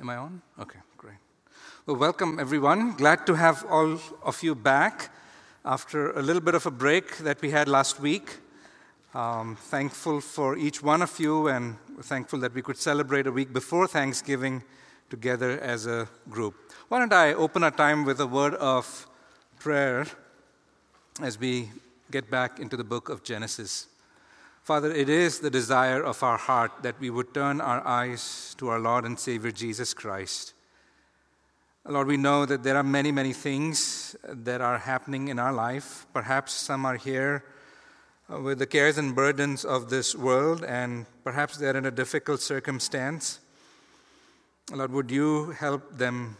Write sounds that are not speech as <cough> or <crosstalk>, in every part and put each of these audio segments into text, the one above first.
Am I on? Okay, great. Well, welcome everyone. Glad to have all of you back after a little bit of a break that we had last week. Um, thankful for each one of you, and thankful that we could celebrate a week before Thanksgiving together as a group. Why don't I open our time with a word of prayer as we get back into the book of Genesis? Father, it is the desire of our heart that we would turn our eyes to our Lord and Savior Jesus Christ. Lord, we know that there are many, many things that are happening in our life. Perhaps some are here uh, with the cares and burdens of this world, and perhaps they're in a difficult circumstance. Lord, would you help them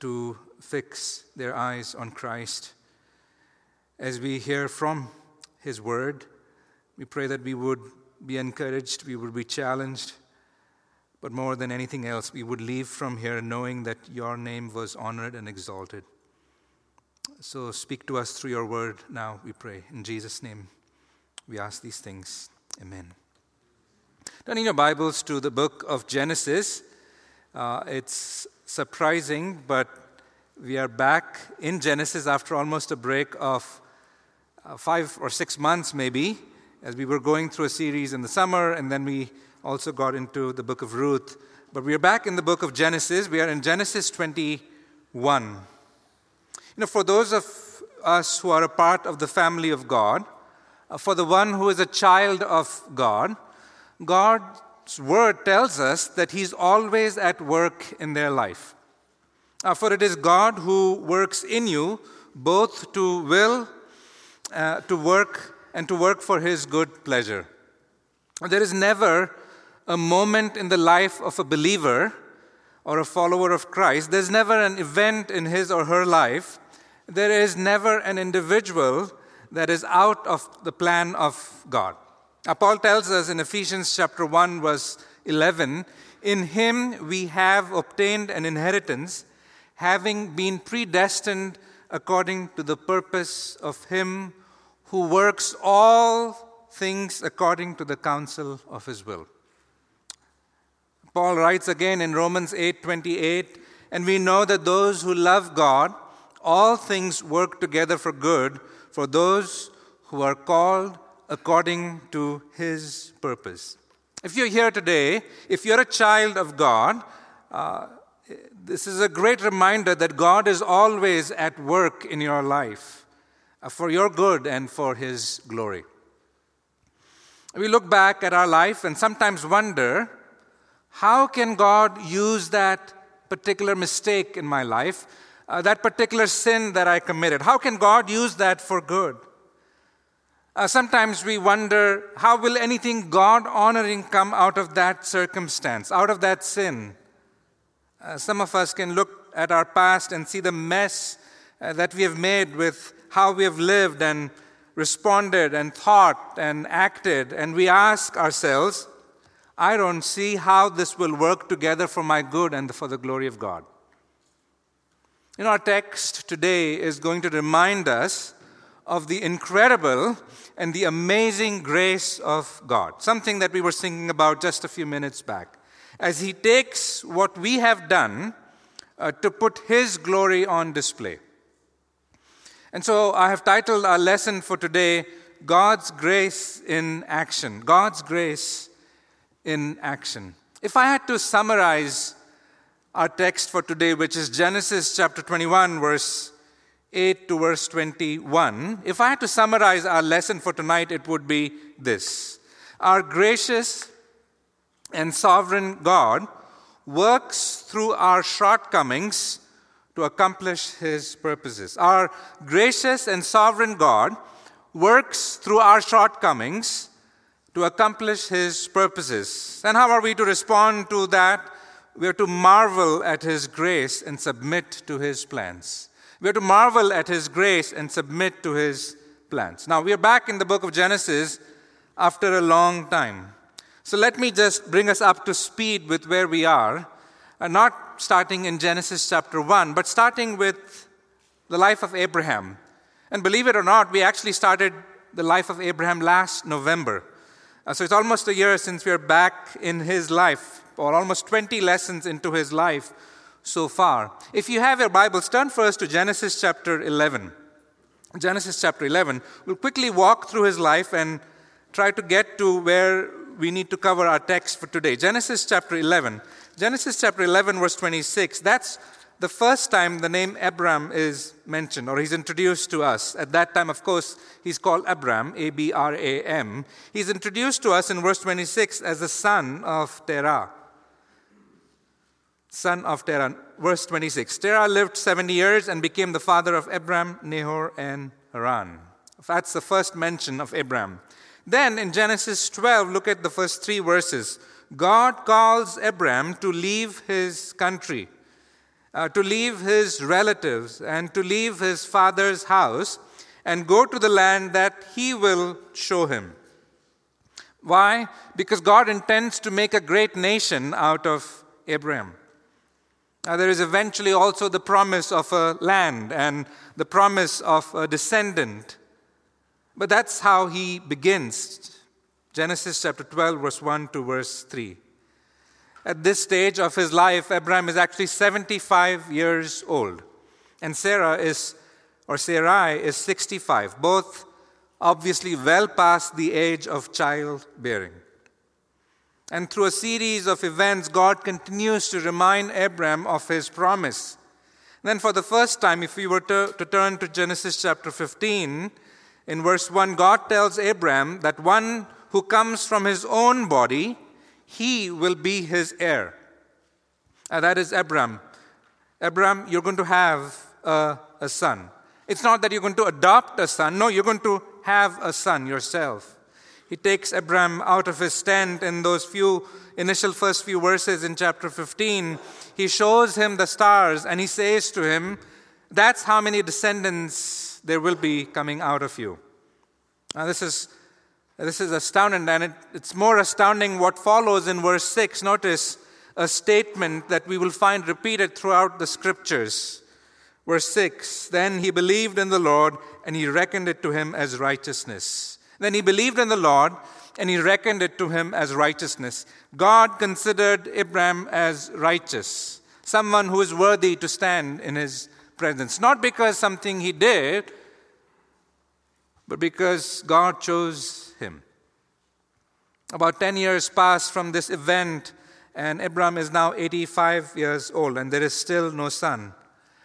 to fix their eyes on Christ as we hear from His Word? We pray that we would be encouraged, we would be challenged, but more than anything else, we would leave from here knowing that your name was honored and exalted. So speak to us through your word now, we pray. In Jesus' name, we ask these things. Amen. Turning your Bibles to the book of Genesis, uh, it's surprising, but we are back in Genesis after almost a break of uh, five or six months, maybe as we were going through a series in the summer, and then we also got into the book of Ruth. But we are back in the book of Genesis. We are in Genesis 21. You know, for those of us who are a part of the family of God, uh, for the one who is a child of God, God's word tells us that He's always at work in their life. Uh, for it is God who works in you both to will, uh, to work, and to work for His good pleasure. There is never a moment in the life of a believer or a follower of Christ, there's never an event in his or her life, there is never an individual that is out of the plan of God. Now, Paul tells us in Ephesians chapter 1, verse 11, in him we have obtained an inheritance, having been predestined according to the purpose of him who works all things according to the counsel of his will. Paul writes again in Romans 8:28, and we know that those who love God, all things work together for good for those who are called according to his purpose. If you're here today, if you're a child of God, uh, this is a great reminder that God is always at work in your life. Uh, for your good and for His glory. We look back at our life and sometimes wonder how can God use that particular mistake in my life, uh, that particular sin that I committed? How can God use that for good? Uh, sometimes we wonder how will anything God honoring come out of that circumstance, out of that sin? Uh, some of us can look at our past and see the mess uh, that we have made with how we have lived and responded and thought and acted, and we ask ourselves, I don't see how this will work together for my good and for the glory of God. In our text today is going to remind us of the incredible and the amazing grace of God, something that we were singing about just a few minutes back. As He takes what we have done uh, to put His glory on display. And so I have titled our lesson for today, God's Grace in Action. God's Grace in Action. If I had to summarize our text for today, which is Genesis chapter 21, verse 8 to verse 21, if I had to summarize our lesson for tonight, it would be this Our gracious and sovereign God works through our shortcomings to accomplish his purposes. Our gracious and sovereign God works through our shortcomings to accomplish his purposes. And how are we to respond to that? We are to marvel at his grace and submit to his plans. We are to marvel at his grace and submit to his plans. Now, we are back in the book of Genesis after a long time. So let me just bring us up to speed with where we are uh, not starting in Genesis chapter 1, but starting with the life of Abraham. And believe it or not, we actually started the life of Abraham last November. Uh, so it's almost a year since we're back in his life, or almost 20 lessons into his life so far. If you have your Bibles, turn first to Genesis chapter 11. Genesis chapter 11. We'll quickly walk through his life and try to get to where we need to cover our text for today. Genesis chapter 11. Genesis chapter 11, verse 26. That's the first time the name Abram is mentioned or he's introduced to us. At that time, of course, he's called Abram, A B R A M. He's introduced to us in verse 26 as the son of Terah. Son of Terah. Verse 26 Terah lived 70 years and became the father of Abram, Nahor, and Haran. That's the first mention of Abram. Then in Genesis 12, look at the first three verses. God calls Abram to leave his country uh, to leave his relatives and to leave his father's house and go to the land that he will show him. Why? Because God intends to make a great nation out of Abraham. Now, there is eventually also the promise of a land and the promise of a descendant. But that's how he begins. Genesis chapter 12, verse 1 to verse 3. At this stage of his life, Abraham is actually 75 years old, and Sarah is, or Sarai is 65, both obviously well past the age of childbearing. And through a series of events, God continues to remind Abraham of his promise. Then, for the first time, if we were to, to, turn to Genesis chapter 15, in verse 1, God tells Abraham that one who comes from his own body he will be his heir. And that is Abram. Abram, you're going to have a, a son. It's not that you're going to adopt a son. No, you're going to have a son yourself. He takes Abram out of his tent in those few initial first few verses in chapter 15. He shows him the stars and he says to him, That's how many descendants there will be coming out of you. Now, this is this is astounding, and it, it's more astounding what follows in verse 6. Notice a statement that we will find repeated throughout the scriptures. Verse 6 Then he believed in the Lord, and he reckoned it to him as righteousness. Then he believed in the Lord, and he reckoned it to him as righteousness. God considered Abraham as righteous, someone who is worthy to stand in his presence. Not because something he did, but because God chose. About 10 years pass from this event, and Abram is now 85 years old, and there is still no son.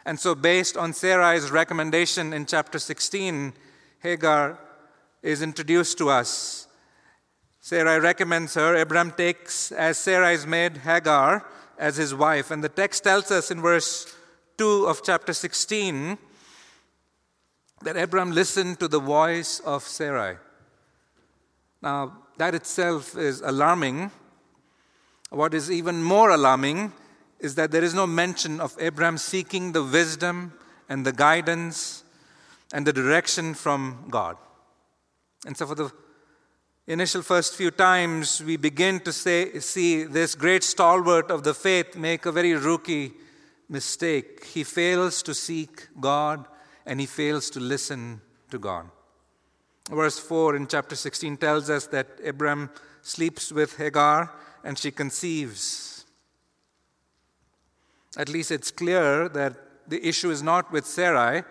And so, based on Sarai's recommendation in chapter 16, Hagar is introduced to us. Sarai recommends her. Abram takes as Sarai's maid Hagar as his wife. And the text tells us in verse 2 of chapter 16 that Abram listened to the voice of Sarai. Now, that itself is alarming. What is even more alarming is that there is no mention of Abraham seeking the wisdom and the guidance and the direction from God. And so, for the initial first few times, we begin to say, see this great stalwart of the faith make a very rookie mistake. He fails to seek God and he fails to listen to God. Verse 4 in chapter 16 tells us that Abram sleeps with Hagar and she conceives. At least it's clear that the issue is not with Sarai,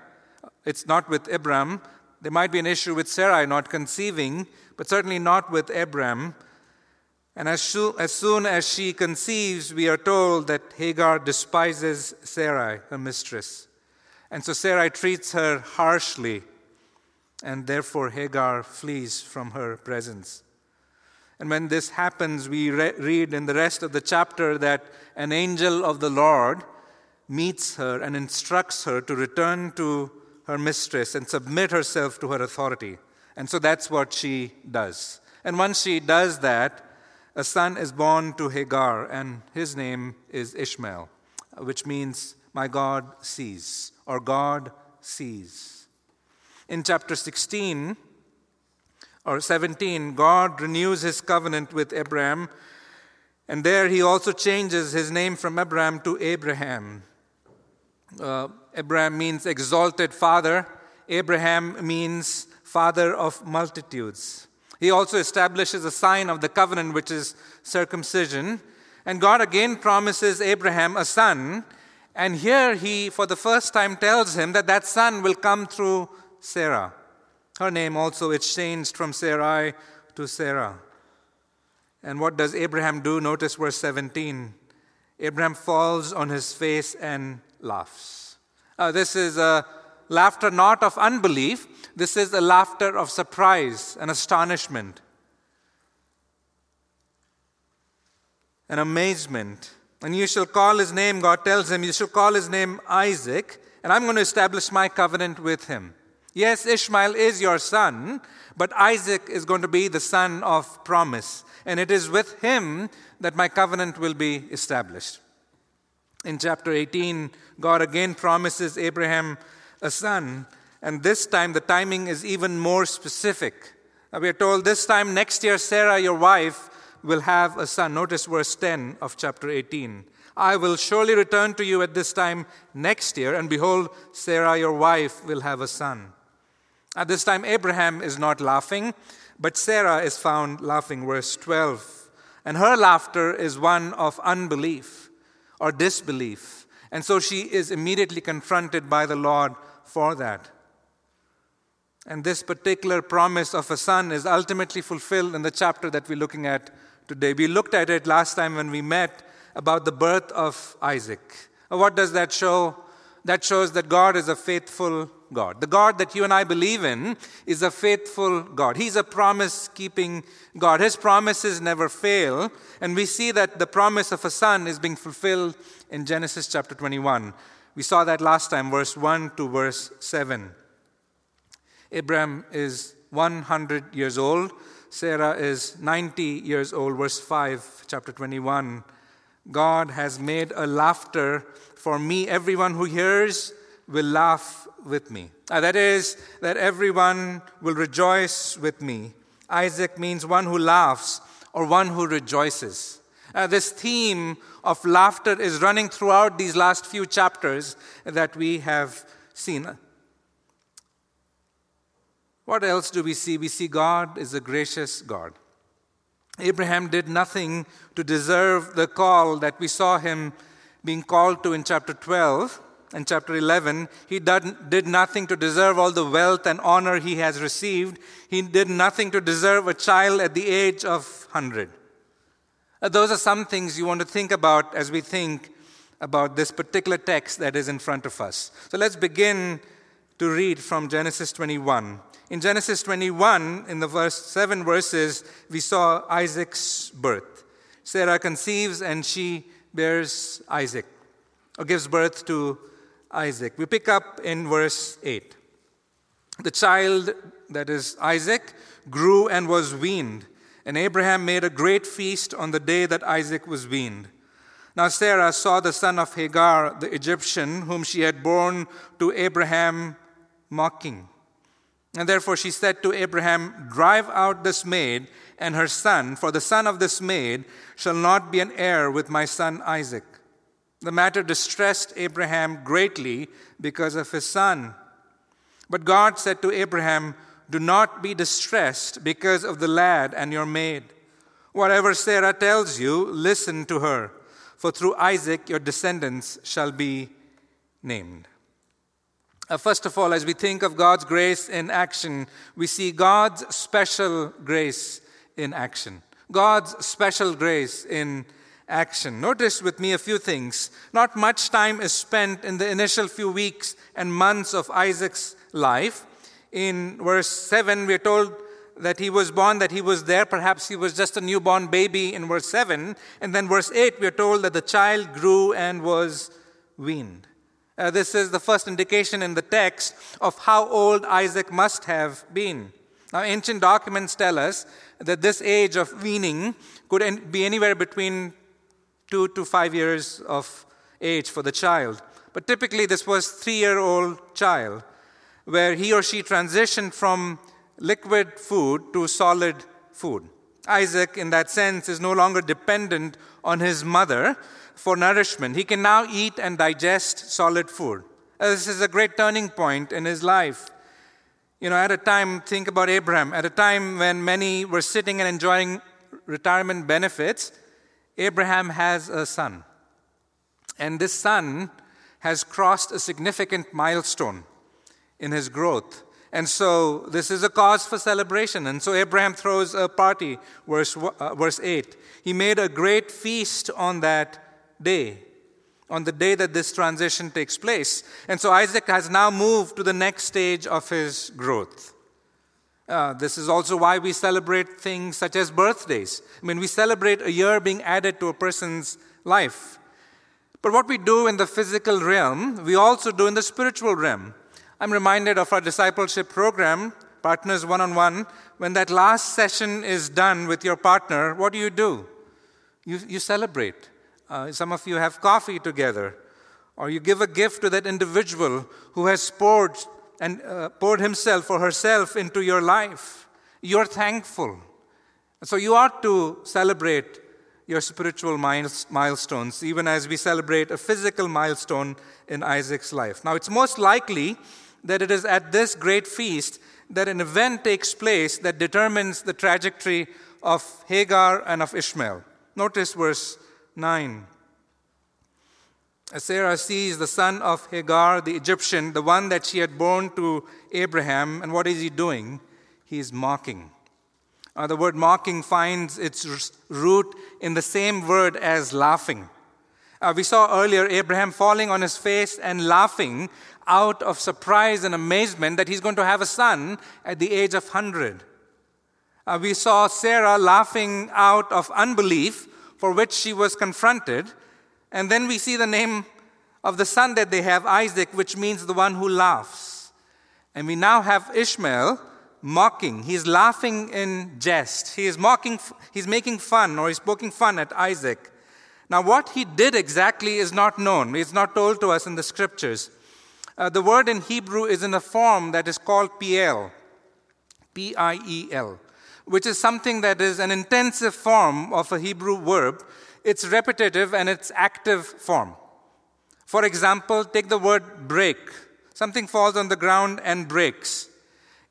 it's not with Abram. There might be an issue with Sarai not conceiving, but certainly not with Abram. And as, soon, as she conceives, we are told that Hagar despises Sarai, her mistress. And so Sarai treats her harshly and therefore Hagar flees from her presence. And when this happens, we re- read in the rest of the chapter that an angel of the Lord meets her and instructs her to return to her mistress and submit herself to her authority. And so that's what she does. And once she does that, a son is born to Hagar, and his name is Ishmael, which means my God sees, or God sees. In chapter 16 or 17, God renews his covenant with Abram, and there he also changes his name from Abraham to Abram. Uh, Abraham means exalted father, Abraham means father of multitudes. He also establishes a sign of the covenant, which is circumcision. And God again promises Abraham a son. And here he, for the first time, tells him that that son will come through Sarah. Her name also is changed from Sarai to Sarah. And what does Abraham do? Notice verse 17. Abraham falls on his face and laughs. Uh, this is a laughter not of unbelief, this is a laughter of surprise and astonishment and amazement. And you shall call his name, God tells him, you shall call his name Isaac, and I'm going to establish my covenant with him. Yes, Ishmael is your son, but Isaac is going to be the son of promise, and it is with him that my covenant will be established. In chapter 18, God again promises Abraham a son, and this time the timing is even more specific. We are told this time next year, Sarah, your wife, will have a son. Notice verse 10 of chapter 18. I will surely return to you at this time next year, and behold, Sarah, your wife, will have a son. At this time, Abraham is not laughing, but Sarah is found laughing. Verse 12. And her laughter is one of unbelief or disbelief. And so she is immediately confronted by the Lord for that. And this particular promise of a son is ultimately fulfilled in the chapter that we're looking at today. We looked at it last time when we met about the birth of Isaac. What does that show? That shows that God is a faithful God. The God that you and I believe in is a faithful God. He's a promise keeping God. His promises never fail. And we see that the promise of a son is being fulfilled in Genesis chapter 21. We saw that last time, verse 1 to verse 7. Abraham is 100 years old. Sarah is 90 years old. Verse 5, chapter 21. God has made a laughter for me. Everyone who hears will laugh with me. Uh, that is, that everyone will rejoice with me. Isaac means one who laughs or one who rejoices. Uh, this theme of laughter is running throughout these last few chapters that we have seen. What else do we see? We see God is a gracious God. Abraham did nothing to deserve the call that we saw him being called to in chapter 12 and chapter 11. He did nothing to deserve all the wealth and honor he has received. He did nothing to deserve a child at the age of 100. Uh, those are some things you want to think about as we think about this particular text that is in front of us. So let's begin to read from Genesis 21. In Genesis 21, in the verse 7 verses, we saw Isaac's birth. Sarah conceives and she bears Isaac, or gives birth to Isaac. We pick up in verse 8. The child, that is Isaac, grew and was weaned and Abraham made a great feast on the day that Isaac was weaned. Now Sarah saw the son of Hagar, the Egyptian, whom she had borne to Abraham, mocking. And therefore she said to Abraham, Drive out this maid and her son, for the son of this maid shall not be an heir with my son Isaac. The matter distressed Abraham greatly because of his son. But God said to Abraham, do not be distressed because of the lad and your maid. Whatever Sarah tells you, listen to her, for through Isaac your descendants shall be named. Uh, first of all, as we think of God's grace in action, we see God's special grace in action. God's special grace in action. Notice with me a few things. Not much time is spent in the initial few weeks and months of Isaac's life in verse 7, we're told that he was born, that he was there. Perhaps he was just a newborn baby in verse 7. And then verse 8, we're told that the child grew and was weaned. Uh, this is the first indication in the text of how old Isaac must have been. Now, ancient documents tell us that this age of weaning could be anywhere between two to five years of age for the child. But typically, this was three-year-old child where he or she transitioned from liquid food to solid food. Isaac, in that sense, is no longer dependent on his mother for nourishment. He can now eat and digest solid food. Uh, this is a great turning point in his life. You know, at a time, think about Abraham, at a time when many were sitting and enjoying retirement benefits, Abraham has a son. And this son has crossed a significant milestone in his growth. And so this is a cause for celebration. And so Abraham throws a party, verse, uh, verse 8. He made a great feast on that day, on the day that this transition takes place. And so Isaac has now moved to the next stage of his growth. Uh, this is also why we celebrate things such as birthdays. I mean, we celebrate a year being added to a person's life. But what we do in the physical realm, we also do in the spiritual realm. I'm reminded of our discipleship program, Partners One on One. When that last session is done with your partner, what do you do? You, you celebrate. Uh, some of you have coffee together, or you give a gift to that individual who has poured and uh, poured himself or herself into your life. You're thankful. So you ought to celebrate your spiritual milestones, even as we celebrate a physical milestone in Isaac's life. Now, it's most likely that it is at this great feast that an event takes place that determines the trajectory of Hagar and of Ishmael. Notice verse 9. Sarah sees the son of Hagar, the Egyptian, the one that she had born to Abraham, and what is he doing? He is mocking. Uh, the word mocking finds its root in the same word as laughing. Uh, we saw earlier Abraham falling on his face and laughing out of surprise and amazement that he's going to have a son at the age of 100. Uh, we saw Sarah laughing out of unbelief for which she was confronted. And then we see the name of the son that they have, Isaac, which means the one who laughs. And we now have Ishmael mocking. He's laughing in jest. He is mocking, he's making fun or he's poking fun at Isaac. Now, what he did exactly is not known. It's not told to us in the scriptures. Uh, the word in Hebrew is in a form that is called piel, P I E L, which is something that is an intensive form of a Hebrew verb. It's repetitive and it's active form. For example, take the word break. Something falls on the ground and breaks.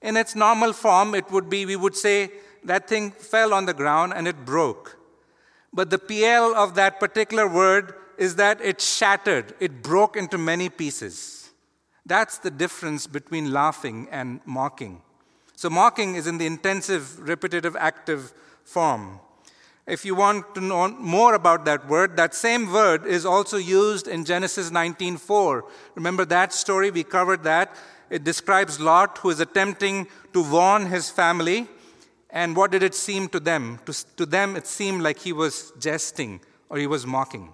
In its normal form, it would be, we would say, that thing fell on the ground and it broke. But the piel of that particular word is that it shattered, it broke into many pieces. That's the difference between laughing and mocking. So, mocking is in the intensive, repetitive, active form. If you want to know more about that word, that same word is also used in Genesis 19:4. Remember that story? We covered that. It describes Lot who is attempting to warn his family. And what did it seem to them? To, to them, it seemed like he was jesting or he was mocking.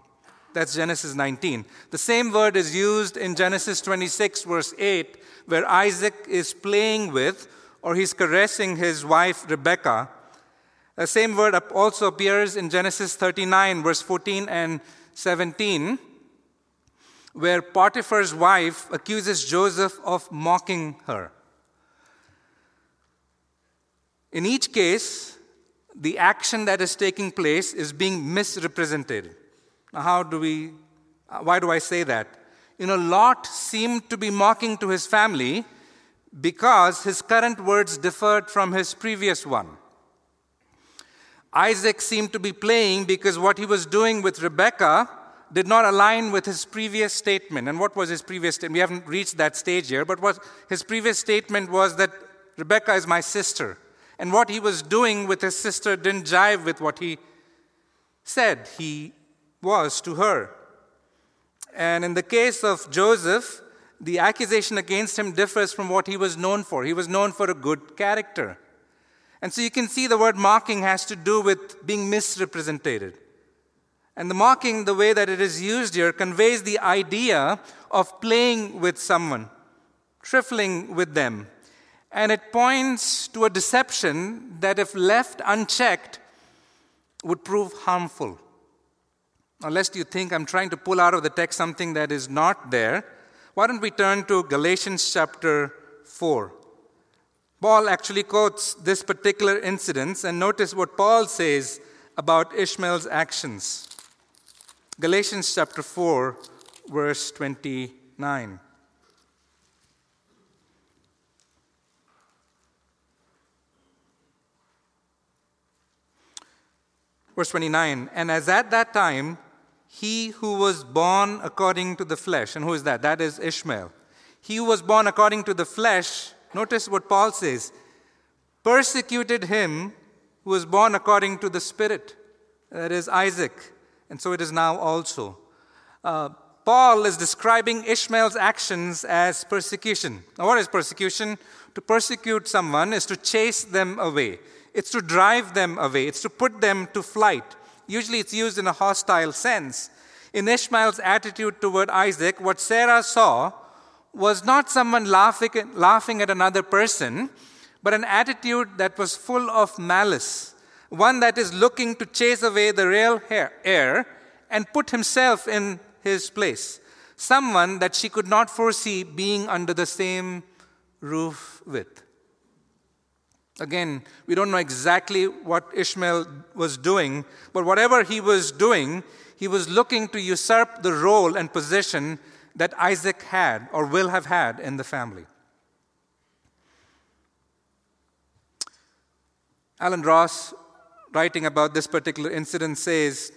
That's Genesis 19. The same word is used in Genesis 26, verse 8, where Isaac is playing with or he's caressing his wife Rebekah. The same word also appears in Genesis 39, verse 14 and 17, where Potiphar's wife accuses Joseph of mocking her. In each case, the action that is taking place is being misrepresented. Now, how do we, uh, why do I say that? You know, Lot seemed to be mocking to his family because his current words differed from his previous one. Isaac seemed to be playing because what he was doing with Rebekah did not align with his previous statement. And what was his previous statement? We haven't reached that stage here, but what his previous statement was that Rebekah is my sister. And what he was doing with his sister didn't jive with what he said. He was to her. And in the case of Joseph, the accusation against him differs from what he was known for. He was known for a good character. And so you can see the word mocking has to do with being misrepresented. And the mocking, the way that it is used here, conveys the idea of playing with someone, trifling with them. And it points to a deception that, if left unchecked, would prove harmful. Unless you think I'm trying to pull out of the text something that is not there, why don't we turn to Galatians chapter 4? Paul actually quotes this particular incident, and notice what Paul says about Ishmael's actions. Galatians chapter 4, verse 29. Verse 29, and as at that time, he who was born according to the flesh, and who is that? That is Ishmael. He who was born according to the flesh notice what Paul says, persecuted him who was born according to the Spirit. That is Isaac. And so it is now also. Uh, Paul is describing Ishmael's actions as persecution. Now, what is persecution? To persecute someone is to chase them away, it's to drive them away, it's to put them to flight. Usually it's used in a hostile sense. In Ishmael's attitude toward Isaac, what Sarah saw was not someone laughing, laughing at another person, but an attitude that was full of malice, one that is looking to chase away the real heir and put himself in his place, someone that she could not foresee being under the same roof with. Again, we don't know exactly what Ishmael was doing, but whatever he was doing, he was looking to usurp the role and position that Isaac had or will have had in the family. Allen Ross, writing about this particular incident, says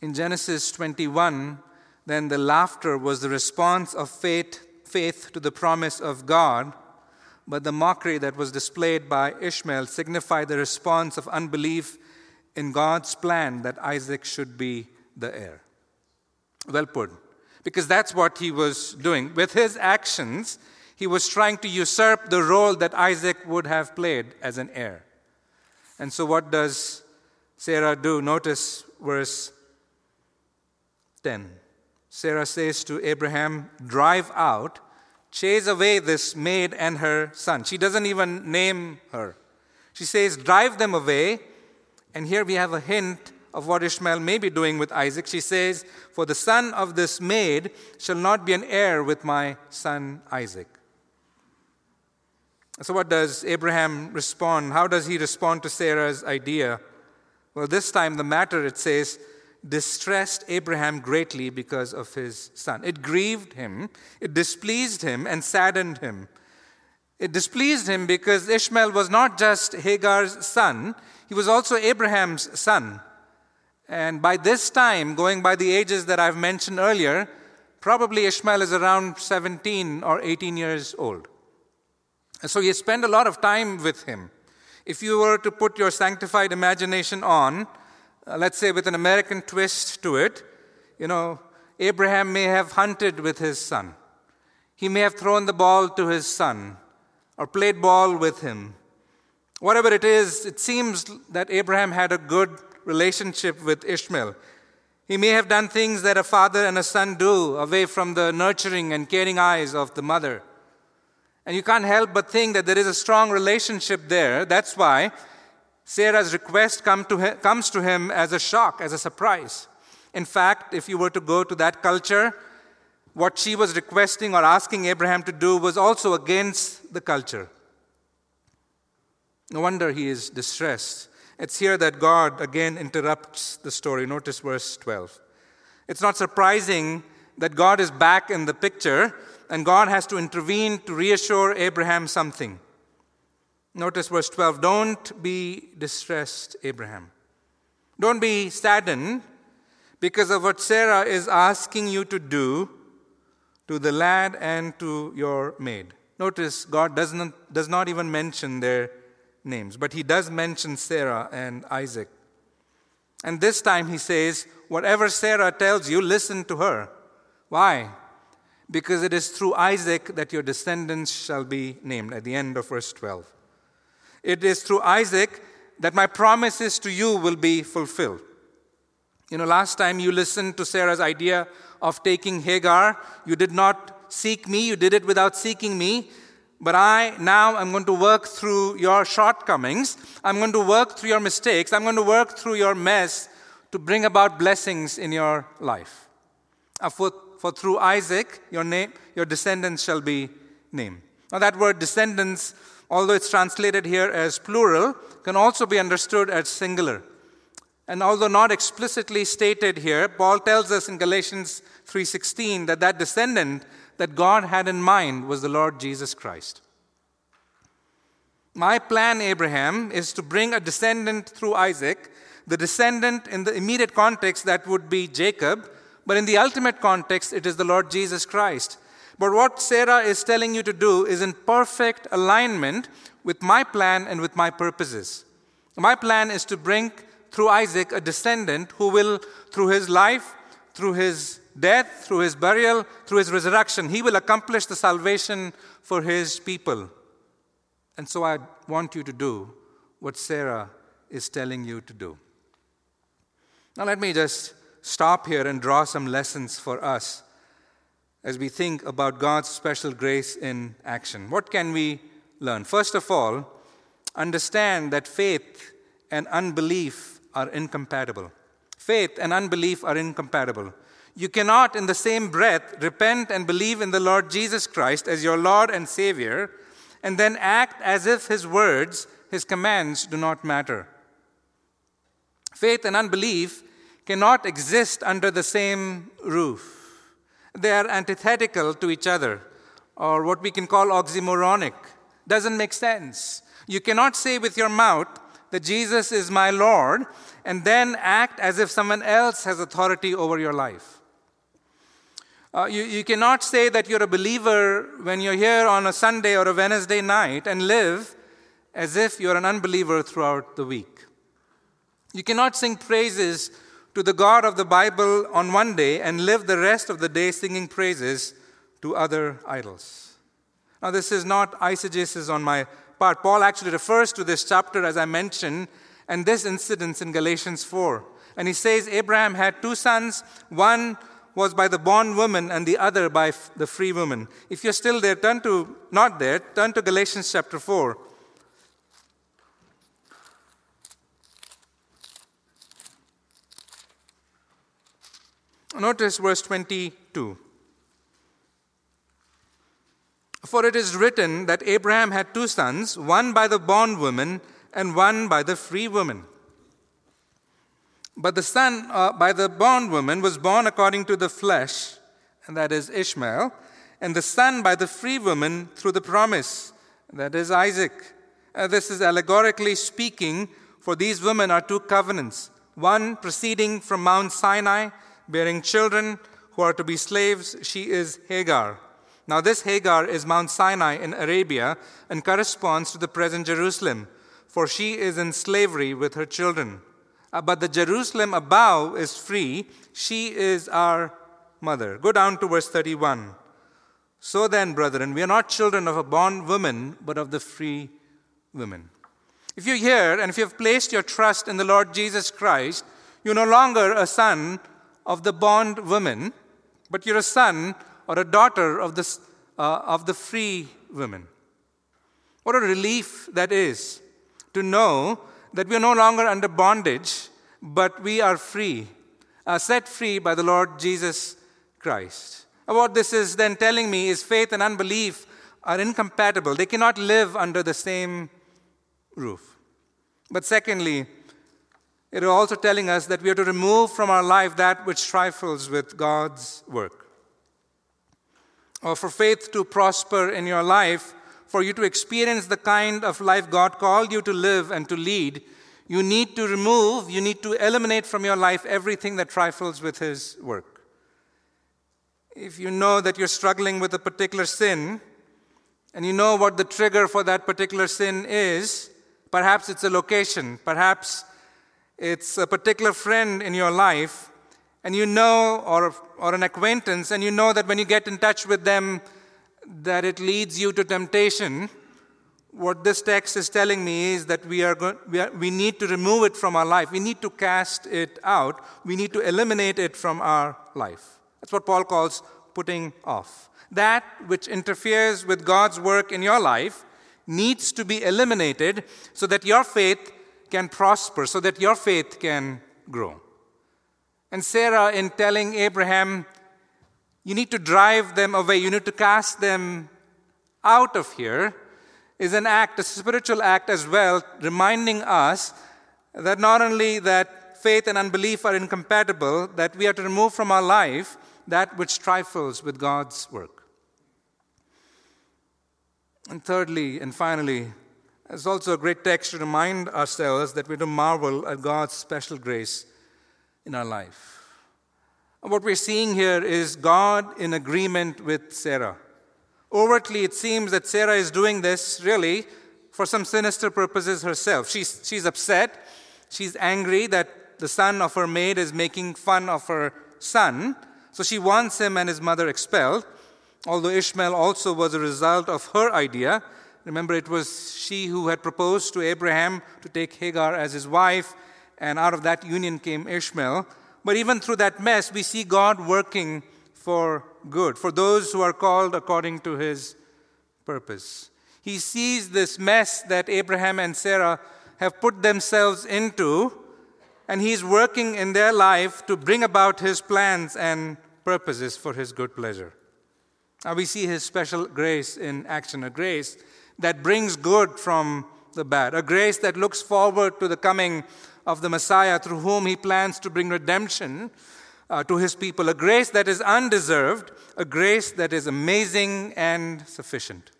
In Genesis 21, then the laughter was the response of faith, faith to the promise of God, but the mockery that was displayed by Ishmael signified the response of unbelief in God's plan that Isaac should be the heir. Well put. Because that's what he was doing. With his actions, he was trying to usurp the role that Isaac would have played as an heir. And so, what does Sarah do? Notice verse 10. Sarah says to Abraham, Drive out, chase away this maid and her son. She doesn't even name her. She says, Drive them away. And here we have a hint of what Ishmael may be doing with Isaac. She says, For the son of this maid shall not be an heir with my son Isaac. So, what does Abraham respond? How does he respond to Sarah's idea? Well, this time the matter, it says, distressed Abraham greatly because of his son. It grieved him, it displeased him, and saddened him. It displeased him because Ishmael was not just Hagar's son, he was also Abraham's son. And by this time, going by the ages that I've mentioned earlier, probably Ishmael is around 17 or 18 years old. So he spent a lot of time with him. If you were to put your sanctified imagination on, uh, let's say with an American twist to it, you know, Abraham may have hunted with his son. He may have thrown the ball to his son or played ball with him. Whatever it is, it seems that Abraham had a good relationship with Ishmael. He may have done things that a father and a son do away from the nurturing and caring eyes of the mother. And you can't help but think that there is a strong relationship there. That's why Sarah's request come to him, comes to him as a shock, as a surprise. In fact, if you were to go to that culture, what she was requesting or asking Abraham to do was also against the culture. No wonder he is distressed. It's here that God again interrupts the story. Notice verse 12. It's not surprising that God is back in the picture and God has to intervene to reassure Abraham something. Notice verse 12 Don't be distressed, Abraham. Don't be saddened because of what Sarah is asking you to do to the lad and to your maid. Notice God does not, does not even mention their names, but he does mention Sarah and Isaac. And this time he says, Whatever Sarah tells you, listen to her. Why? Because it is through Isaac that your descendants shall be named, at the end of verse 12. It is through Isaac that my promises to you will be fulfilled. You know, last time you listened to Sarah's idea of taking Hagar, you did not seek me, you did it without seeking me. But I now am going to work through your shortcomings. I'm going to work through your mistakes. I'm going to work through your mess to bring about blessings in your life. Uh, for, for through Isaac, your, name, your descendants shall be named. Now, that word descendants although it's translated here as plural, can also be understood as singular. And although not explicitly stated here, Paul tells us in Galatians 3:16 that that descendant that God had in mind was the Lord Jesus Christ. My plan, Abraham, is to bring a descendant through Isaac, the descendant in the immediate context that would be Jacob, but in the ultimate context, it is the Lord Jesus Christ. But what Sarah is telling you to do is in perfect alignment with my plan and with my purposes. My plan is to bring through Isaac a descendant who will, through his life, through his death, through his burial, through his resurrection, he will accomplish the salvation for his people. And so I want you to do what Sarah is telling you to do. Now, let me just stop here and draw some lessons for us as we think about God's special grace in action. What can we learn? First of all, understand that faith and unbelief are incompatible. Faith and unbelief are incompatible. You cannot, in the same breath, repent and believe in the Lord Jesus Christ as your Lord and Savior, and then act as if His words, His commands, do not matter. Faith and unbelief cannot exist under the same roof. They are antithetical to each other, or what we can call oxymoronic. Doesn't make sense. You cannot say with your mouth that Jesus is my Lord and then act as if someone else has authority over your life. Uh, you, you cannot say that you're a believer when you're here on a Sunday or a Wednesday night and live as if you're an unbeliever throughout the week. You cannot sing praises to the God of the Bible on one day and live the rest of the day singing praises to other idols. Now, this is not eisegesis on my part. Paul actually refers to this chapter, as I mentioned, and this incident in Galatians 4. And he says Abraham had two sons, one was by the bondwoman and the other by the free woman. If you're still there, turn to, not there, turn to Galatians chapter 4. Notice verse 22. For it is written that Abraham had two sons, one by the bondwoman and one by the free woman. But the son uh, by the bondwoman was born according to the flesh, and that is Ishmael, and the son by the free woman through the promise, that is Isaac. Uh, this is allegorically speaking, for these women are two covenants one proceeding from Mount Sinai, bearing children who are to be slaves. She is Hagar. Now, this Hagar is Mount Sinai in Arabia and corresponds to the present Jerusalem, for she is in slavery with her children. Uh, but the Jerusalem above is free. She is our mother. Go down to verse 31. So then, brethren, we are not children of a bondwoman, but of the free women. If you're here and if you have placed your trust in the Lord Jesus Christ, you're no longer a son of the bondwoman, but you're a son or a daughter of, the uh, of the free woman. What a relief that is to know that we are no longer under bondage, but we are free, uh, set free by the Lord Jesus Christ. what this is then telling me is faith and unbelief are incompatible. They cannot live under the same roof. But secondly, it is also telling us that we are to remove from our life that which trifles with God's work or for faith to prosper in your life, for you to experience the kind of life God called you to live and to lead, you need to remove, you need to eliminate from your life everything that trifles with His work. If you know that you're struggling with a particular sin, and you know what the trigger for that particular sin is, perhaps it's a location, perhaps it's a particular friend in your life, and you know, or, or an acquaintance, and you know that when you get in touch with them, that it leads you to temptation, what this text is telling me is that we, are, go- we, are, we need to remove it from our life. We need to cast it out. We need to eliminate it from our life. That's what Paul calls putting off. That which interferes with God's work in your life needs to be eliminated so that your faith can prosper, so that your faith can grow. And Sarah, in telling Abraham, you need to drive them away, you need to cast them out of here, is an act, a spiritual act as well, reminding us that not only that faith and unbelief are incompatible, that we are to remove from our life that which trifles with God's work. And thirdly and finally, It's also a great text to remind ourselves that we're to marvel at God's special grace in our life. What we're seeing here is God in agreement with Sarah. Overtly, it seems that Sarah is doing this really for some sinister purposes herself. She's, she's upset. She's angry that the son of her maid is making fun of her son. So she wants him and his mother expelled. Although Ishmael also was a result of her idea. Remember, it was she who had proposed to Abraham to take Hagar as his wife, and out of that union came Ishmael. But even through that mess, we see God working for good, for those who are called according to his purpose. He sees this mess that Abraham and Sarah have put themselves into, and he's working in their life to bring about his plans and purposes for his good pleasure. Now we see his special grace in action, a grace that brings good from the bad, a grace that looks forward to the coming of the Messiah through whom he plans to bring redemption uh, to his people, a grace that is undeserved, a grace that is amazing and sufficient.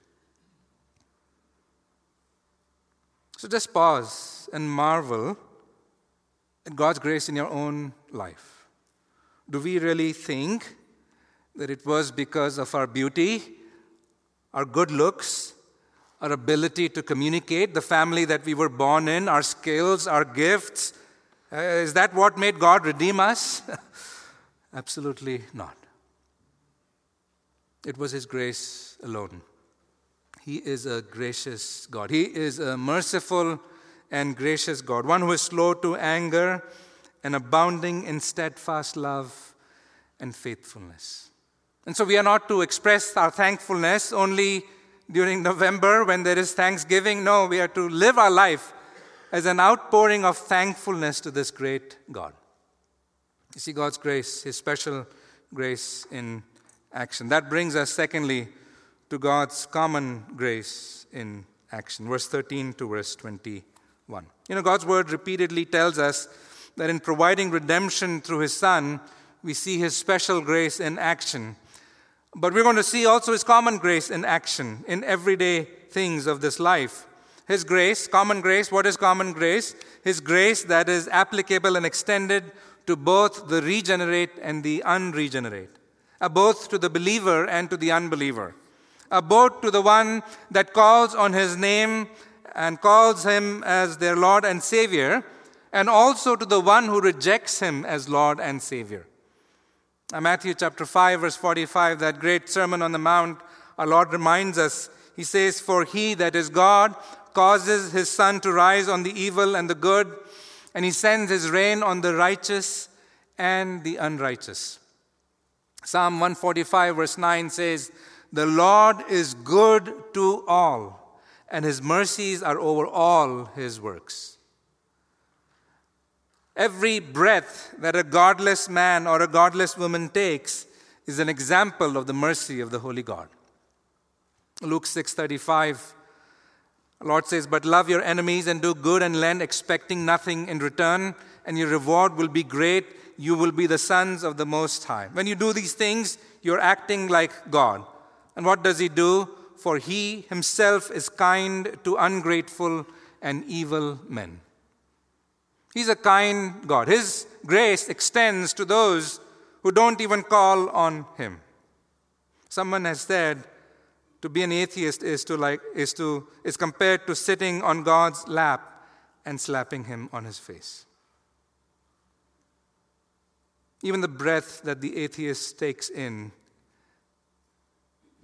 So just pause and marvel at God's grace in your own life. Do we really think that it was because of our beauty, our good looks, our ability to communicate, the family that we were born in, our skills, our gifts. Uh, is that what made God redeem us? <laughs> Absolutely not. It was His grace alone. He is a gracious God. He is a merciful and gracious God, one who is slow to anger and abounding in steadfast love and faithfulness. And so we are not to express our thankfulness only during November when there is Thanksgiving. No, we are to live our life as an outpouring of thankfulness to this great God. You see God's grace, His special grace in action. That brings us, secondly, to God's common grace in action. Verse 13 to verse 21. You know, God's word repeatedly tells us that in providing redemption through His Son, we see His special grace in action. But we're going to see also His common grace in action in everyday things of this life. His grace, common grace, what is common grace? His grace that is applicable and extended to both the regenerate and the unregenerate, uh, both to the believer and to the unbeliever, uh, both to the one that calls on His name and calls Him as their Lord and Savior, and also to the one who rejects Him as Lord and Savior. Matthew chapter 5, verse 45, that great Sermon on the Mount, our Lord reminds us, He says, For he that is God causes his sun to rise on the evil and the good, and he sends his rain on the righteous and the unrighteous. Psalm 145, verse 9 says, The Lord is good to all, and his mercies are over all his works. Every breath that a godless man or a godless woman takes is an example of the mercy of the holy God. Luke 6:35 Lord says, "But love your enemies and do good and lend expecting nothing in return, and your reward will be great. You will be the sons of the most high." When you do these things, you're acting like God. And what does he do? For he himself is kind to ungrateful and evil men. He's a kind God. His grace extends to those who don't even call on Him. Someone has said, to be an atheist is to like is to is compared to sitting on God's lap and slapping him on his face. Even the breath that the atheist takes in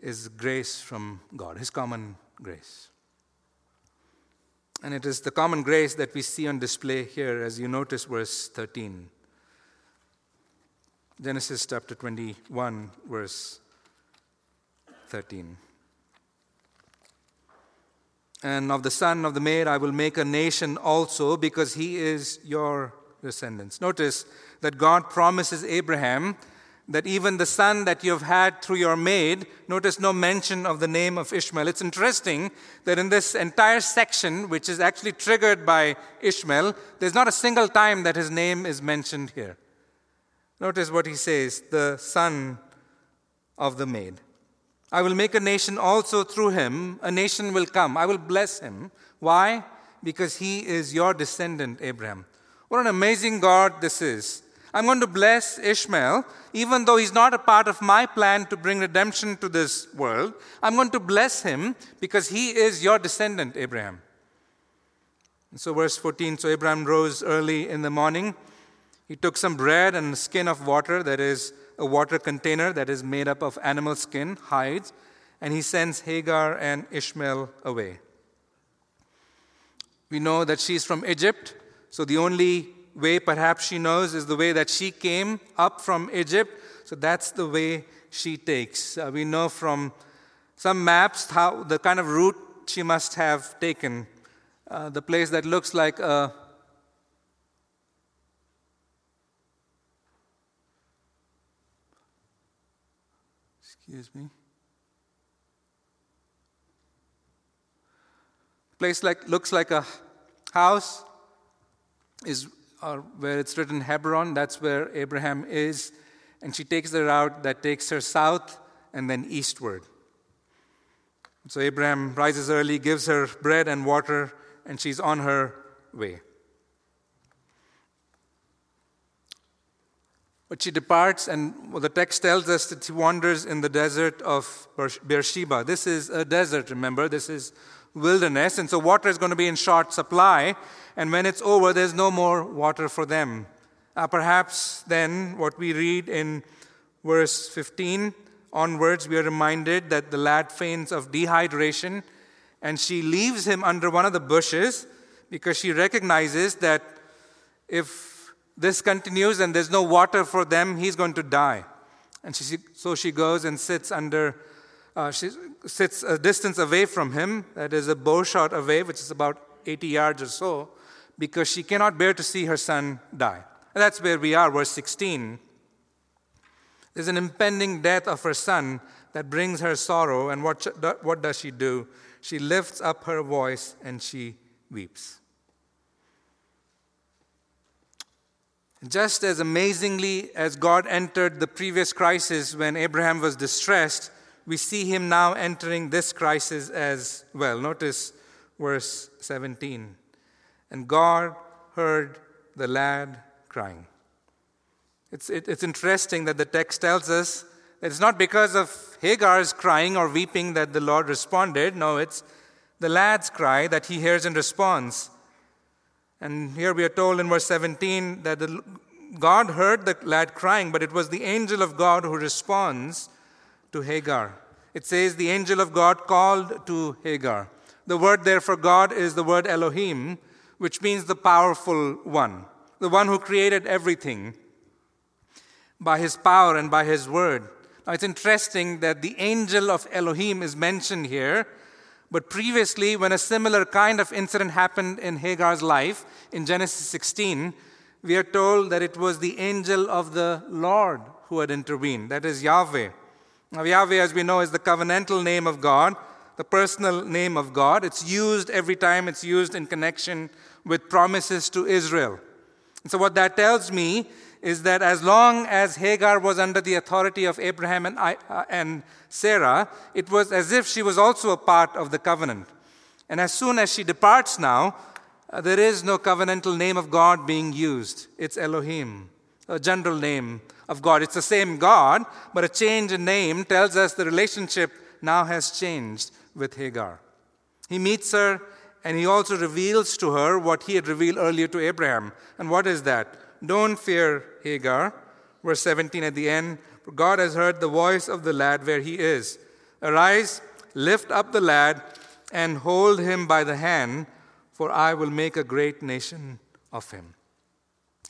is grace from God, his common grace. And it is the common grace that we see on display here as you notice verse 13. Genesis chapter 21, verse 13. And of the son of the maid I will make a nation also, because he is your descendants. Notice that God promises Abraham that even the son that you have had through your maid, notice no mention of the name of Ishmael. It's interesting that in this entire section, which is actually triggered by Ishmael, there's not a single time that his name is mentioned here. Notice what he says the son of the maid. I will make a nation also through him. A nation will come. I will bless him. Why? Because he is your descendant, Abraham. What an amazing God this is. I'm going to bless Ishmael, even though he's not a part of my plan to bring redemption to this world. I'm going to bless him because he is your descendant, Abraham. And so, verse 14 So Abraham rose early in the morning. He took some bread and a skin of water, that is, a water container that is made up of animal skin, hides, and he sends Hagar and Ishmael away. We know that she's from Egypt, so the only way perhaps she knows is the way that she came up from Egypt, so that's the way she takes. Uh, we know from some maps how the kind of route she must have taken. Uh, the place that looks like a Excuse me. Place like looks like a house is or where it's written Hebron. That's where Abraham is, and she takes the route that takes her south and then eastward. So Abraham rises early, gives her bread and water, and she's on her way. But she departs, and the text tells us that she wanders in the desert of Beersheba. This is a desert, remember? This is wilderness, and so water is going to be in short supply, and when it's over, there's no more water for them. Uh, perhaps then, what we read in verse 15 onwards, we are reminded that the lad faints of dehydration, and she leaves him under one of the bushes because she recognizes that if this continues and there's no water for them, he's going to die. And she, so she goes and sits under, uh, she sits a distance away from him, that is a bow shot away, which is about 80 yards or so, because she cannot bear to see her son die. And that's where we are, verse 16. There's an impending death of her son that brings her sorrow, and what, what does she do? She lifts up her voice and she weeps. Just as amazingly as God entered the previous crisis when Abraham was distressed, we see him now entering this crisis as well. Notice verse 17. And God heard the lad crying. It's, it, it's interesting that the text tells us that it's not because of Hagar's crying or weeping that the Lord responded. No, it's the lad's cry that he hears in response. And here we are told in verse 17 that the, God heard the lad crying, but it was the angel of God who responds to Hagar. It says, The angel of God called to Hagar. The word there for God is the word Elohim, which means the powerful one, the one who created everything by his power and by his word. Now, it's interesting that the angel of Elohim is mentioned here but previously, when a similar kind of incident happened in Hagar's life in Genesis 16, we are told that it was the angel of the Lord who had intervened. That is Yahweh. Now, Yahweh, as we know, is the covenantal name of God, the personal name of God. It's used every time it's used in connection with promises to Israel. And so, what that tells me is that as long as Hagar was under the authority of Abraham and, I, uh, and Sarah, it was as if she was also a part of the covenant. And as soon as she departs now, uh, there is no covenantal name of God being used. It's Elohim, a general name of God. It's the same God, but a change in name tells us the relationship now has changed with Hagar. He meets her and he also reveals to her what he had revealed earlier to Abraham. And what is that? Don't fear, Hagar. Verse 17 at the end God has heard the voice of the lad where he is. Arise, lift up the lad, and hold him by the hand, for I will make a great nation of him.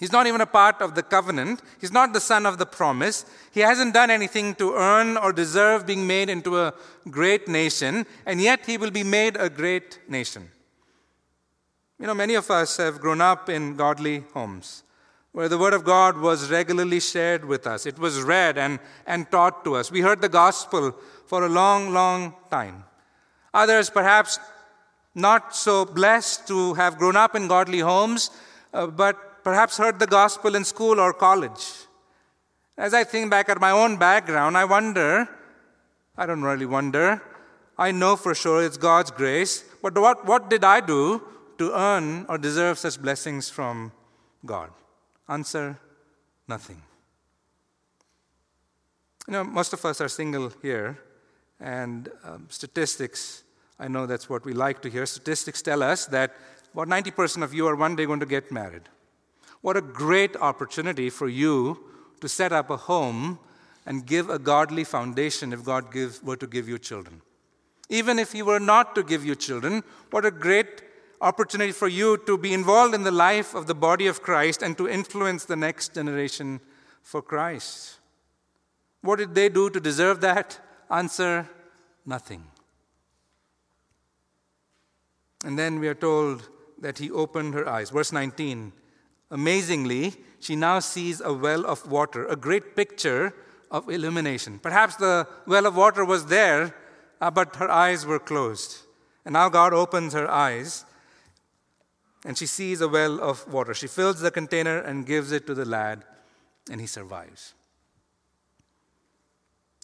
He's not even a part of the covenant. He's not the son of the promise. He hasn't done anything to earn or deserve being made into a great nation, and yet he will be made a great nation. You know, many of us have grown up in godly homes where the Word of God was regularly shared with us. It was read and, and taught to us. We heard the gospel for a long, long time. Others, perhaps not so blessed to have grown up in godly homes, uh, but perhaps heard the gospel in school or college. As I think back at my own background, I wonder I don't really wonder. I know for sure it's God's grace. But what, what did I do to earn or deserve such blessings from God? Answer nothing. You know, most of us are single here, and um, statistics, I know that's what we like to hear. Statistics tell us that about 90% of you are one day going to get married. What a great opportunity for you to set up a home and give a godly foundation if God give, were to give you children. Even if He were not to give you children, what a great opportunity for you to be involved in the life of the body of Christ and to influence the next generation for Christ. What did they do to deserve that? Answer nothing. And then we are told that he opened her eyes. Verse 19. Amazingly, she now sees a well of water, a great picture of illumination. Perhaps the well of water was there, uh, but her eyes were closed. And now God opens her eyes, and she sees a well of water. She fills the container and gives it to the lad, and he survives.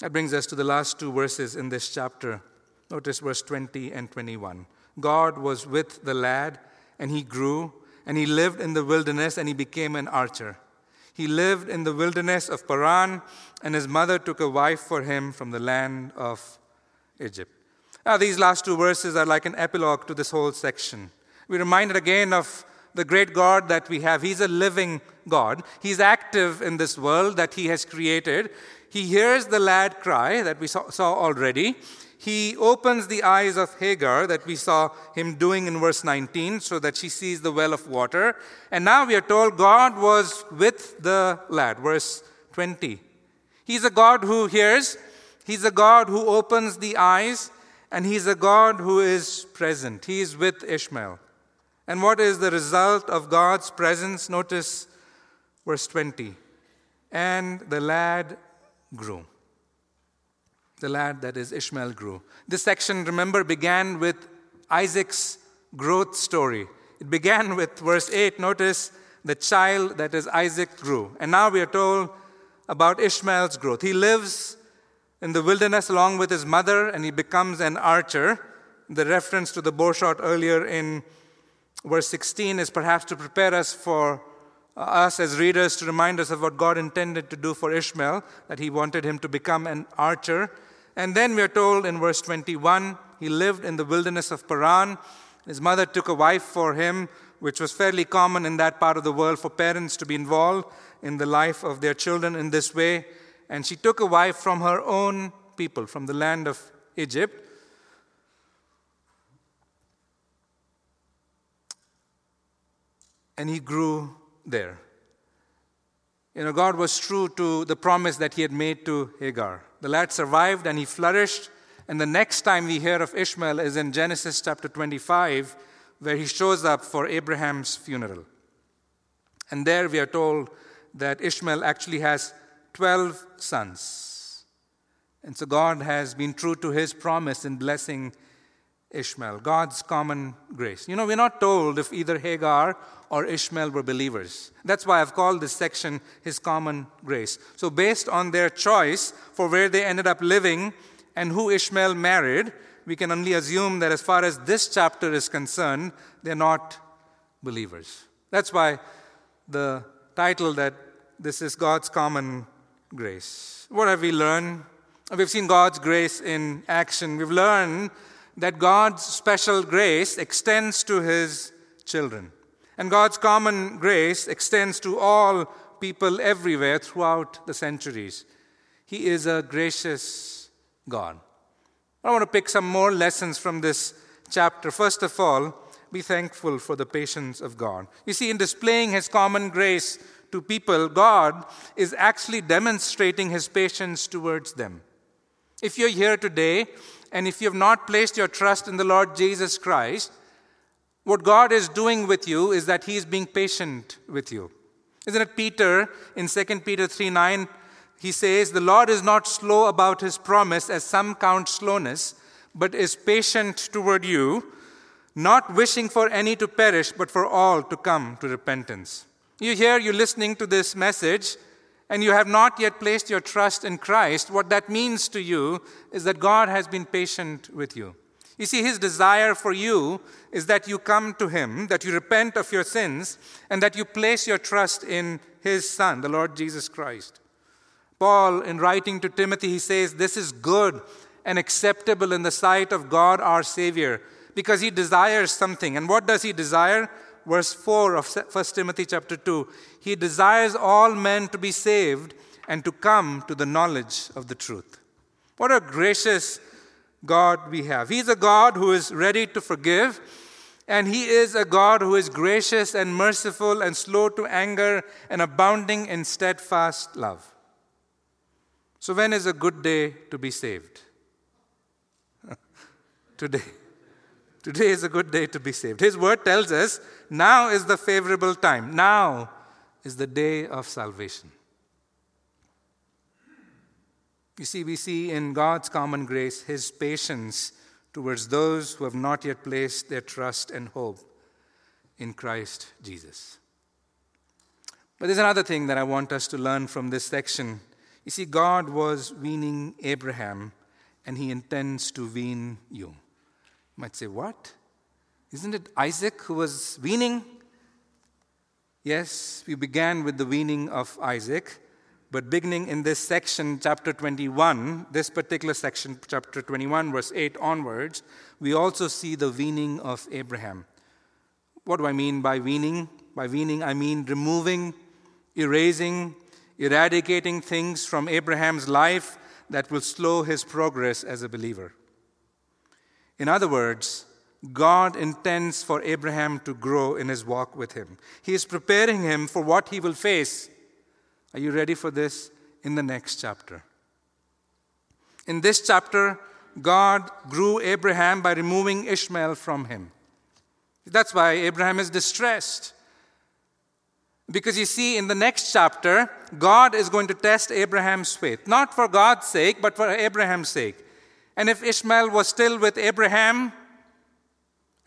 That brings us to the last two verses in this chapter. Notice verse 20 and 21. God was with the lad, and he grew, and he lived in the wilderness, and he became an archer. He lived in the wilderness of Paran, and his mother took a wife for him from the land of Egypt. Now, these last two verses are like an epilogue to this whole section. We're reminded again of the great God that we have. He's a living God. He's active in this world that He has created. He hears the lad cry that we saw, saw already he opens the eyes of Hagar that we saw him doing in verse 19 so that she sees the well of water. And now we are told God was with the lad. Verse 20. He's a God who hears, He's a God who opens the eyes, and He's a God who is present. He is with Ishmael. And what is the result of God's presence? Notice verse 20. And the lad grew the lad that is Ishmael grew. This section, remember, began with Isaac's growth story. It began with verse 8. Notice the child that is Isaac grew. And now we are told about Ishmael's growth. He lives in the wilderness along with his mother and he becomes an archer. The reference to the bow shot earlier in verse 16 is perhaps to prepare us for uh, us as readers to remind us of what God intended to do for Ishmael, that he wanted him to become an archer. And then we are told in verse 21 he lived in the wilderness of Paran. His mother took a wife for him, which was fairly common in that part of the world for parents to be involved in the life of their children in this way. And she took a wife from her own people, from the land of Egypt. And he grew there. You know, God was true to the promise that he had made to Hagar. The lad survived and he flourished. And the next time we hear of Ishmael is in Genesis chapter 25, where he shows up for Abraham's funeral. And there we are told that Ishmael actually has 12 sons. And so God has been true to his promise in blessing Ishmael, God's common grace. You know, we're not told if either Hagar or Ishmael were believers. That's why I've called this section His Common Grace. So, based on their choice for where they ended up living and who Ishmael married, we can only assume that as far as this chapter is concerned, they're not believers. That's why the title that this is God's common grace. What have we learned? We've seen God's grace in action. We've learned that God's special grace extends to his children. And God's common grace extends to all people everywhere throughout the centuries. He is a gracious God. I want to pick some more lessons from this chapter. First of all, be thankful for the patience of God. You see, in displaying His common grace to people, God is actually demonstrating His patience towards them. If you're here today and if you have not placed your trust in the Lord Jesus Christ, what God is doing with you is that He is being patient with you. Isn't it Peter in 2 Peter 3 9? He says, The Lord is not slow about His promise, as some count slowness, but is patient toward you, not wishing for any to perish, but for all to come to repentance. You hear, you're listening to this message, and you have not yet placed your trust in Christ, what that means to you is that God has been patient with you. You see, His desire for you is that you come to Him, that you repent of your sins, and that you place your trust in His Son, the Lord Jesus Christ. Paul, in writing to Timothy, he says, This is good and acceptable in the sight of God our Savior, because He desires something. And what does He desire? verse 4 of 1 Timothy chapter 2. He desires all men to be saved and to come to the knowledge of the truth. What a gracious God we have. He's a God who is ready to forgive, and He is a God who is gracious and merciful and slow to anger and abounding in steadfast love. So, when is a good day to be saved? <laughs> Today. Today is a good day to be saved. His word tells us now is the favorable time. Now is the day of salvation. You see, we see in God's common grace his patience towards those who have not yet placed their trust and hope in Christ Jesus. But there's another thing that I want us to learn from this section. You see, God was weaning Abraham, and he intends to wean you might say, What? Isn't it Isaac who was weaning? Yes, we began with the weaning of Isaac, but beginning in this section, chapter 21, this particular section, chapter 21, verse 8 onwards, we also see the weaning of Abraham. What do I mean by weaning? By weaning, I mean removing, erasing, eradicating things from Abraham's life that will slow his progress as a believer. In other words, God intends for Abraham to grow in his walk with him. He is preparing him for what he will face. Are you ready for this? In the next chapter. In this chapter, God grew Abraham by removing Ishmael from him. That's why Abraham is distressed. Because you see, in the next chapter, God is going to test Abraham's faith, not for God's sake, but for Abraham's sake. And if Ishmael was still with Abraham,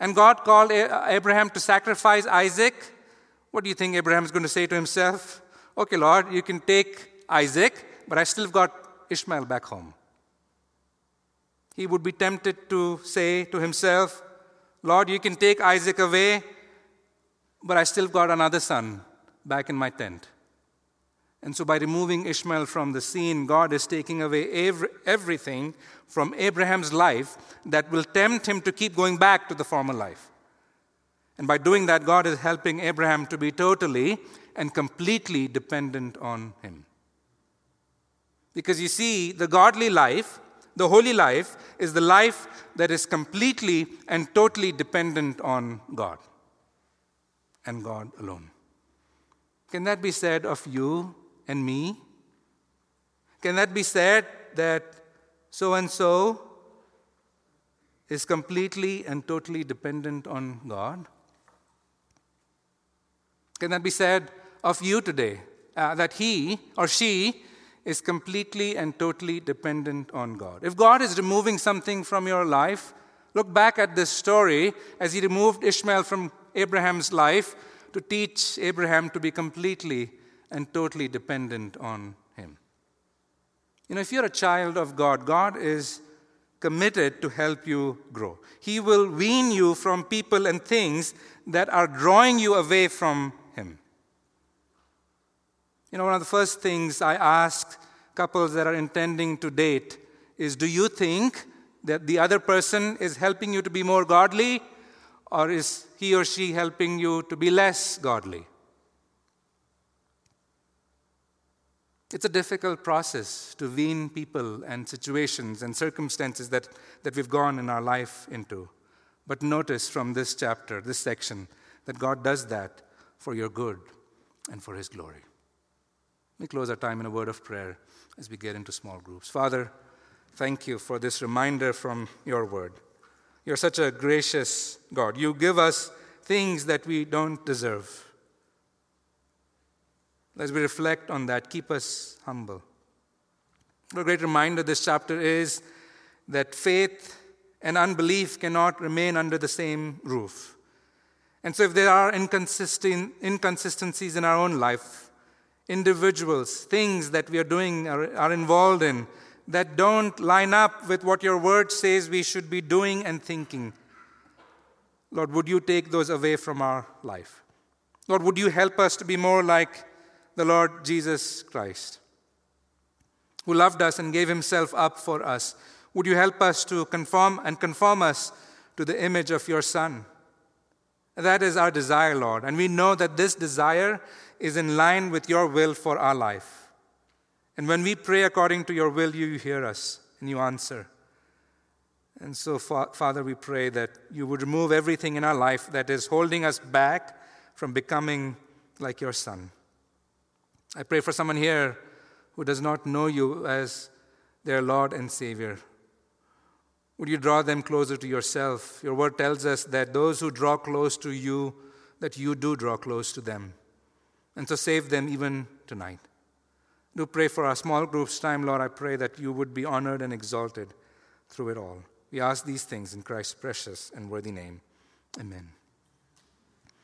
and God called Abraham to sacrifice Isaac, what do you think Abraham is going to say to himself? Okay, Lord, you can take Isaac, but I still got Ishmael back home. He would be tempted to say to himself, Lord, you can take Isaac away, but I still got another son back in my tent. And so, by removing Ishmael from the scene, God is taking away every, everything from Abraham's life that will tempt him to keep going back to the former life. And by doing that, God is helping Abraham to be totally and completely dependent on him. Because you see, the godly life, the holy life, is the life that is completely and totally dependent on God and God alone. Can that be said of you and me? Can that be said that so and so is completely and totally dependent on God? Can that be said of you today? Uh, that he or she is completely and totally dependent on God. If God is removing something from your life, look back at this story as he removed Ishmael from Abraham's life to teach Abraham to be completely and totally dependent on Him. You know, if you're a child of God, God is committed to help you grow. He will wean you from people and things that are drawing you away from. You know, one of the first things I ask couples that are intending to date is Do you think that the other person is helping you to be more godly, or is he or she helping you to be less godly? It's a difficult process to wean people and situations and circumstances that, that we've gone in our life into. But notice from this chapter, this section, that God does that for your good and for His glory. Me close our time in a word of prayer as we get into small groups. Father, thank you for this reminder from your word. You're such a gracious God. You give us things that we don't deserve. As we reflect on that, keep us humble. A great reminder this chapter is that faith and unbelief cannot remain under the same roof. And so, if there are inconsistencies in our own life, individuals, things that we are doing, are, are involved in, that don't line up with what your word says we should be doing and thinking. Lord, would you take those away from our life? Lord, would you help us to be more like the Lord Jesus Christ, who loved us and gave himself up for us? Would you help us to conform and conform us to the image of your Son? That is our desire, Lord. And we know that this desire is in line with your will for our life. And when we pray according to your will, you hear us and you answer. And so, Father, we pray that you would remove everything in our life that is holding us back from becoming like your Son. I pray for someone here who does not know you as their Lord and Savior. Would you draw them closer to yourself? Your word tells us that those who draw close to you, that you do draw close to them. And so save them even tonight. Do pray for our small groups time, Lord. I pray that you would be honored and exalted through it all. We ask these things in Christ's precious and worthy name. Amen.